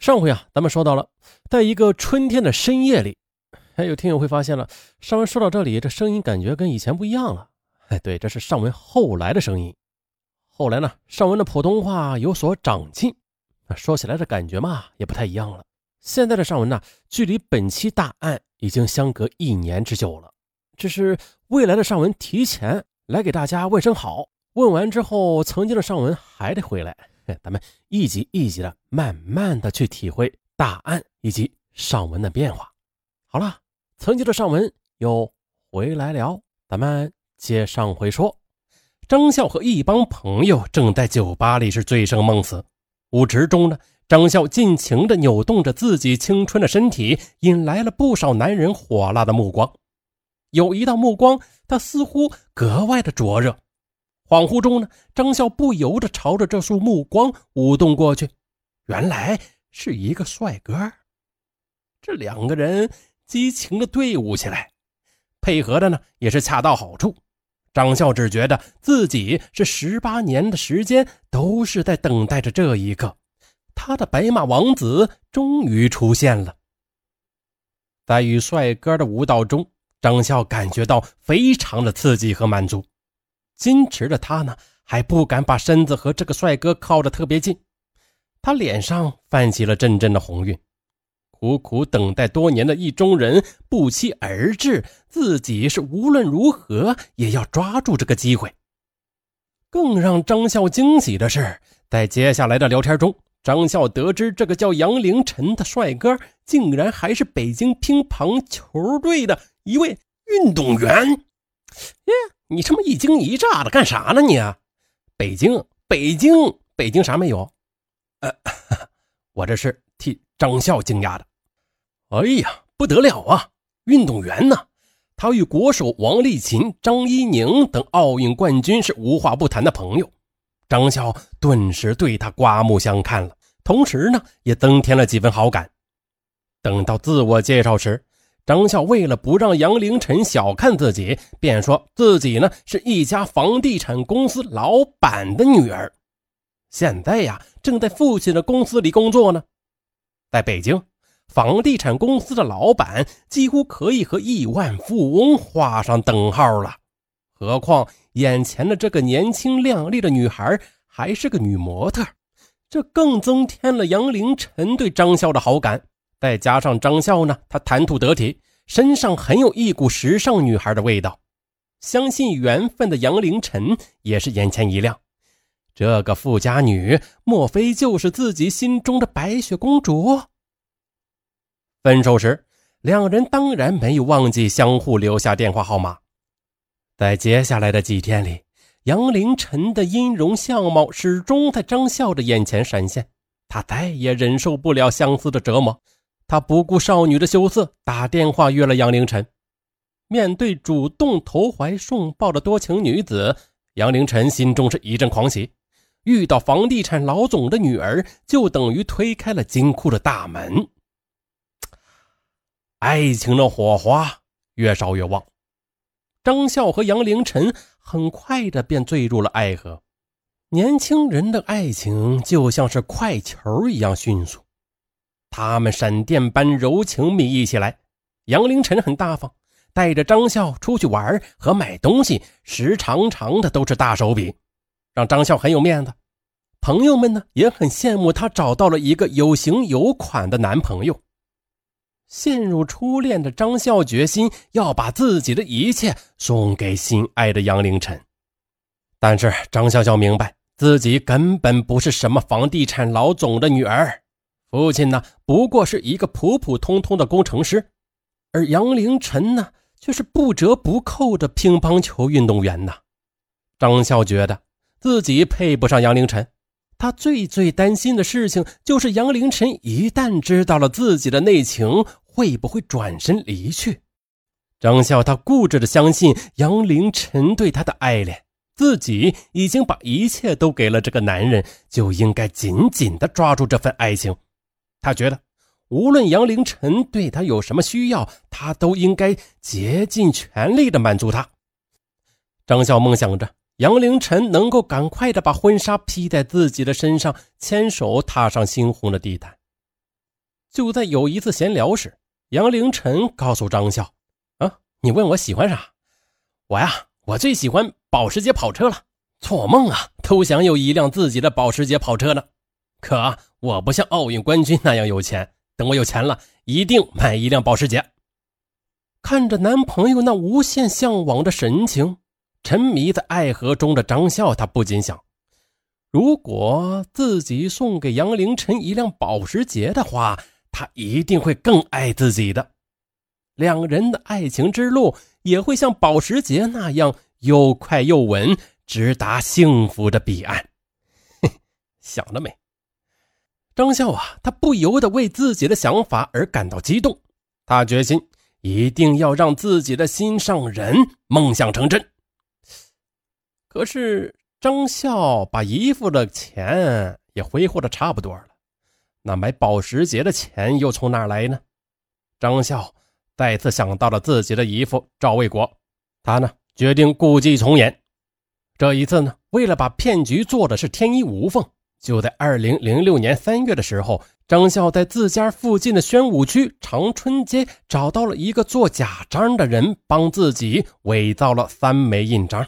上回啊，咱们说到了，在一个春天的深夜里，还有听友会发现了，尚文说到这里，这声音感觉跟以前不一样了。哎，对，这是尚文后来的声音。后来呢，尚文的普通话有所长进，说起来的感觉嘛，也不太一样了。现在的尚文呢，距离本期大案已经相隔一年之久了。这是未来的尚文提前来给大家问声好，问完之后，曾经的尚文还得回来。咱们一集一集的，慢慢的去体会大案以及上文的变化。好了，曾经的上文又回来了，咱们接上回说。张笑和一帮朋友正在酒吧里是醉生梦死，舞池中呢，张笑尽情的扭动着自己青春的身体，引来了不少男人火辣的目光。有一道目光，他似乎格外的灼热。恍惚中呢，张笑不由得朝着这束目光舞动过去，原来是一个帅哥。这两个人激情的对舞起来，配合的呢也是恰到好处。张笑只觉得自己是十八年的时间都是在等待着这一刻，他的白马王子终于出现了。在与帅哥的舞蹈中，张笑感觉到非常的刺激和满足。矜持的他呢，还不敢把身子和这个帅哥靠得特别近。他脸上泛起了阵阵的红晕，苦苦等待多年的意中人不期而至，自己是无论如何也要抓住这个机会。更让张笑惊喜的是，在接下来的聊天中，张笑得知这个叫杨凌晨的帅哥，竟然还是北京乒乓球队的一位运动员。耶！你这么一惊一乍的干啥呢？你，北京，北京，北京啥没有？呃，我这是替张笑惊讶的。哎呀，不得了啊！运动员呢？他与国手王励勤、张怡宁等奥运冠军是无话不谈的朋友。张笑顿时对他刮目相看了，同时呢，也增添了几分好感。等到自我介绍时。张笑为了不让杨凌晨小看自己，便说自己呢是一家房地产公司老板的女儿，现在呀正在父亲的公司里工作呢。在北京，房地产公司的老板几乎可以和亿万富翁画上等号了。何况眼前的这个年轻靓丽的女孩还是个女模特，这更增添了杨凌晨对张笑的好感。再加上张笑呢，他谈吐得体，身上很有一股时尚女孩的味道。相信缘分的杨凌晨也是眼前一亮，这个富家女莫非就是自己心中的白雪公主？分手时，两人当然没有忘记相互留下电话号码。在接下来的几天里，杨凌晨的音容相貌始终在张笑的眼前闪现，他再也忍受不了相思的折磨。他不顾少女的羞涩，打电话约了杨凌晨。面对主动投怀送抱的多情女子，杨凌晨心中是一阵狂喜。遇到房地产老总的女儿，就等于推开了金库的大门。爱情的火花越烧越旺，张笑和杨凌晨很快的便坠入了爱河。年轻人的爱情就像是快球一样迅速。他们闪电般柔情蜜意起来，杨凌晨很大方，带着张笑出去玩和买东西，时常常的都是大手笔，让张笑很有面子。朋友们呢也很羡慕他找到了一个有型有款的男朋友。陷入初恋的张笑决心要把自己的一切送给心爱的杨凌晨，但是张笑笑明白自己根本不是什么房地产老总的女儿。父亲呢，不过是一个普普通通的工程师，而杨凌晨呢，却是不折不扣的乒乓球运动员呐。张笑觉得自己配不上杨凌晨，他最最担心的事情就是杨凌晨一旦知道了自己的内情，会不会转身离去？张笑他固执的相信杨凌晨对他的爱恋，自己已经把一切都给了这个男人，就应该紧紧的抓住这份爱情。他觉得，无论杨凌晨对他有什么需要，他都应该竭尽全力的满足他。张笑梦想着杨凌晨能够赶快的把婚纱披在自己的身上，牵手踏上猩红的地毯。就在有一次闲聊时，杨凌晨告诉张笑：“啊，你问我喜欢啥？我呀，我最喜欢保时捷跑车了。做梦啊，都想有一辆自己的保时捷跑车呢。可我不像奥运冠军那样有钱，等我有钱了，一定买一辆保时捷。”看着男朋友那无限向往的神情，沉迷在爱河中的张笑，他不禁想：如果自己送给杨凌晨一辆保时捷的话，他一定会更爱自己的。两人的爱情之路也会像保时捷那样又快又稳，直达幸福的彼岸。想了没？张笑啊，他不由得为自己的想法而感到激动，他决心。一定要让自己的心上人梦想成真。可是张笑把姨父的钱也挥霍的差不多了，那买保时捷的钱又从哪来呢？张笑再次想到了自己的姨父赵卫国，他呢决定故伎重演。这一次呢，为了把骗局做的是天衣无缝，就在二零零六年三月的时候。张笑在自家附近的宣武区长春街找到了一个做假章的人，帮自己伪造了三枚印章。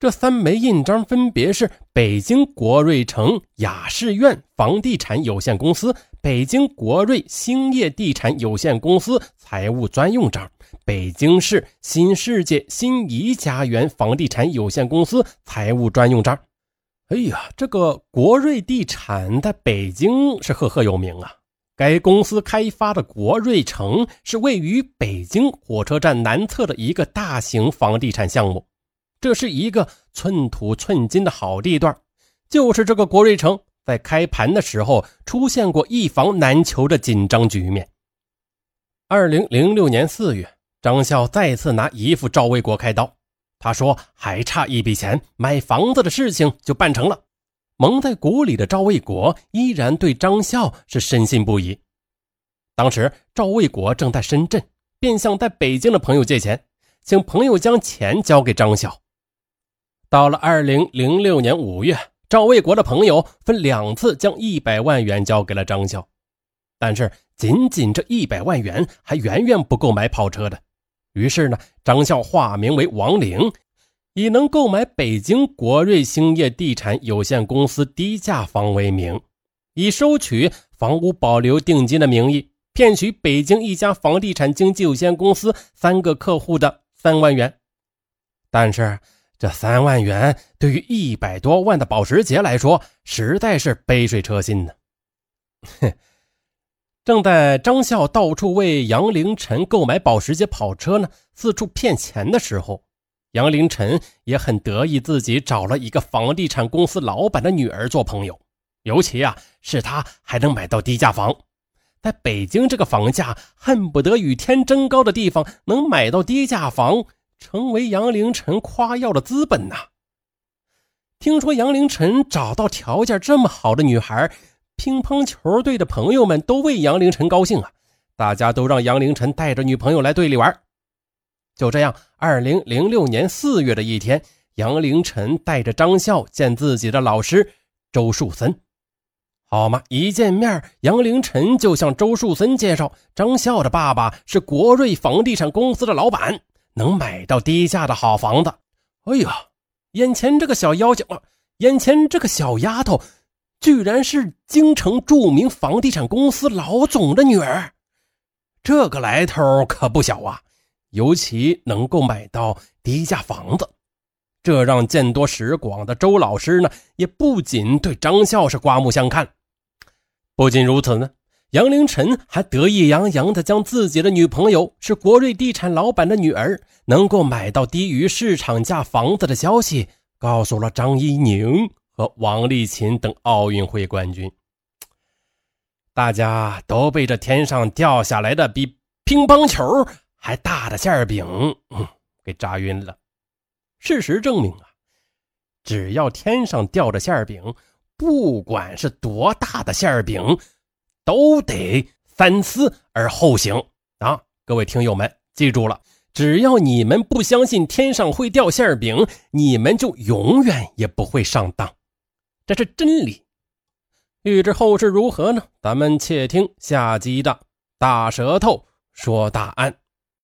这三枚印章分别是北京国瑞城雅仕苑房地产有限公司、北京国瑞兴业地产有限公司财务专用章、北京市新世界新怡家园房地产有限公司财务专用章。哎呀，这个国瑞地产在北京是赫赫有名啊！该公司开发的国瑞城是位于北京火车站南侧的一个大型房地产项目，这是一个寸土寸金的好地段。就是这个国瑞城在开盘的时候出现过一房难求的紧张局面。二零零六年四月，张笑再次拿姨父赵卫国开刀。他说：“还差一笔钱，买房子的事情就办成了。”蒙在鼓里的赵卫国依然对张笑是深信不疑。当时赵卫国正在深圳，便向在北京的朋友借钱，请朋友将钱交给张笑。到了二零零六年五月，赵卫国的朋友分两次将一百万元交给了张笑，但是仅仅这一百万元还远远不够买跑车的。于是呢，张笑化名为王玲，以能购买北京国瑞兴业地产有限公司低价房为名，以收取房屋保留定金的名义，骗取北京一家房地产经纪有限公司三个客户的三万元。但是这三万元对于一百多万的保时捷来说，实在是杯水车薪呢。哼。正在张笑到处为杨凌晨购买保时捷跑车呢，四处骗钱的时候，杨凌晨也很得意自己找了一个房地产公司老板的女儿做朋友，尤其啊是他还能买到低价房，在北京这个房价恨不得与天争高的地方，能买到低价房，成为杨凌晨夸耀的资本呐。听说杨凌晨找到条件这么好的女孩。乒乓球队的朋友们都为杨凌晨高兴啊！大家都让杨凌晨带着女朋友来队里玩。就这样，二零零六年四月的一天，杨凌晨带着张笑见自己的老师周树森。好嘛，一见面，杨凌晨就向周树森介绍，张笑的爸爸是国瑞房地产公司的老板，能买到低价的好房子。哎呀，眼前这个小妖精啊，眼前这个小丫头。居然是京城著名房地产公司老总的女儿，这个来头可不小啊！尤其能够买到低价房子，这让见多识广的周老师呢，也不仅对张笑是刮目相看。不仅如此呢，杨凌晨还得意洋洋地将自己的女朋友是国瑞地产老板的女儿，能够买到低于市场价房子的消息告诉了张一宁。和王励勤等奥运会冠军，大家都被这天上掉下来的比乒乓球还大的馅饼给炸晕了。事实证明啊，只要天上掉着馅饼，不管是多大的馅饼，都得三思而后行啊！各位听友们，记住了。只要你们不相信天上会掉馅饼，你们就永远也不会上当。这是真理。欲知后事如何呢？咱们且听下集的《大舌头说大案》。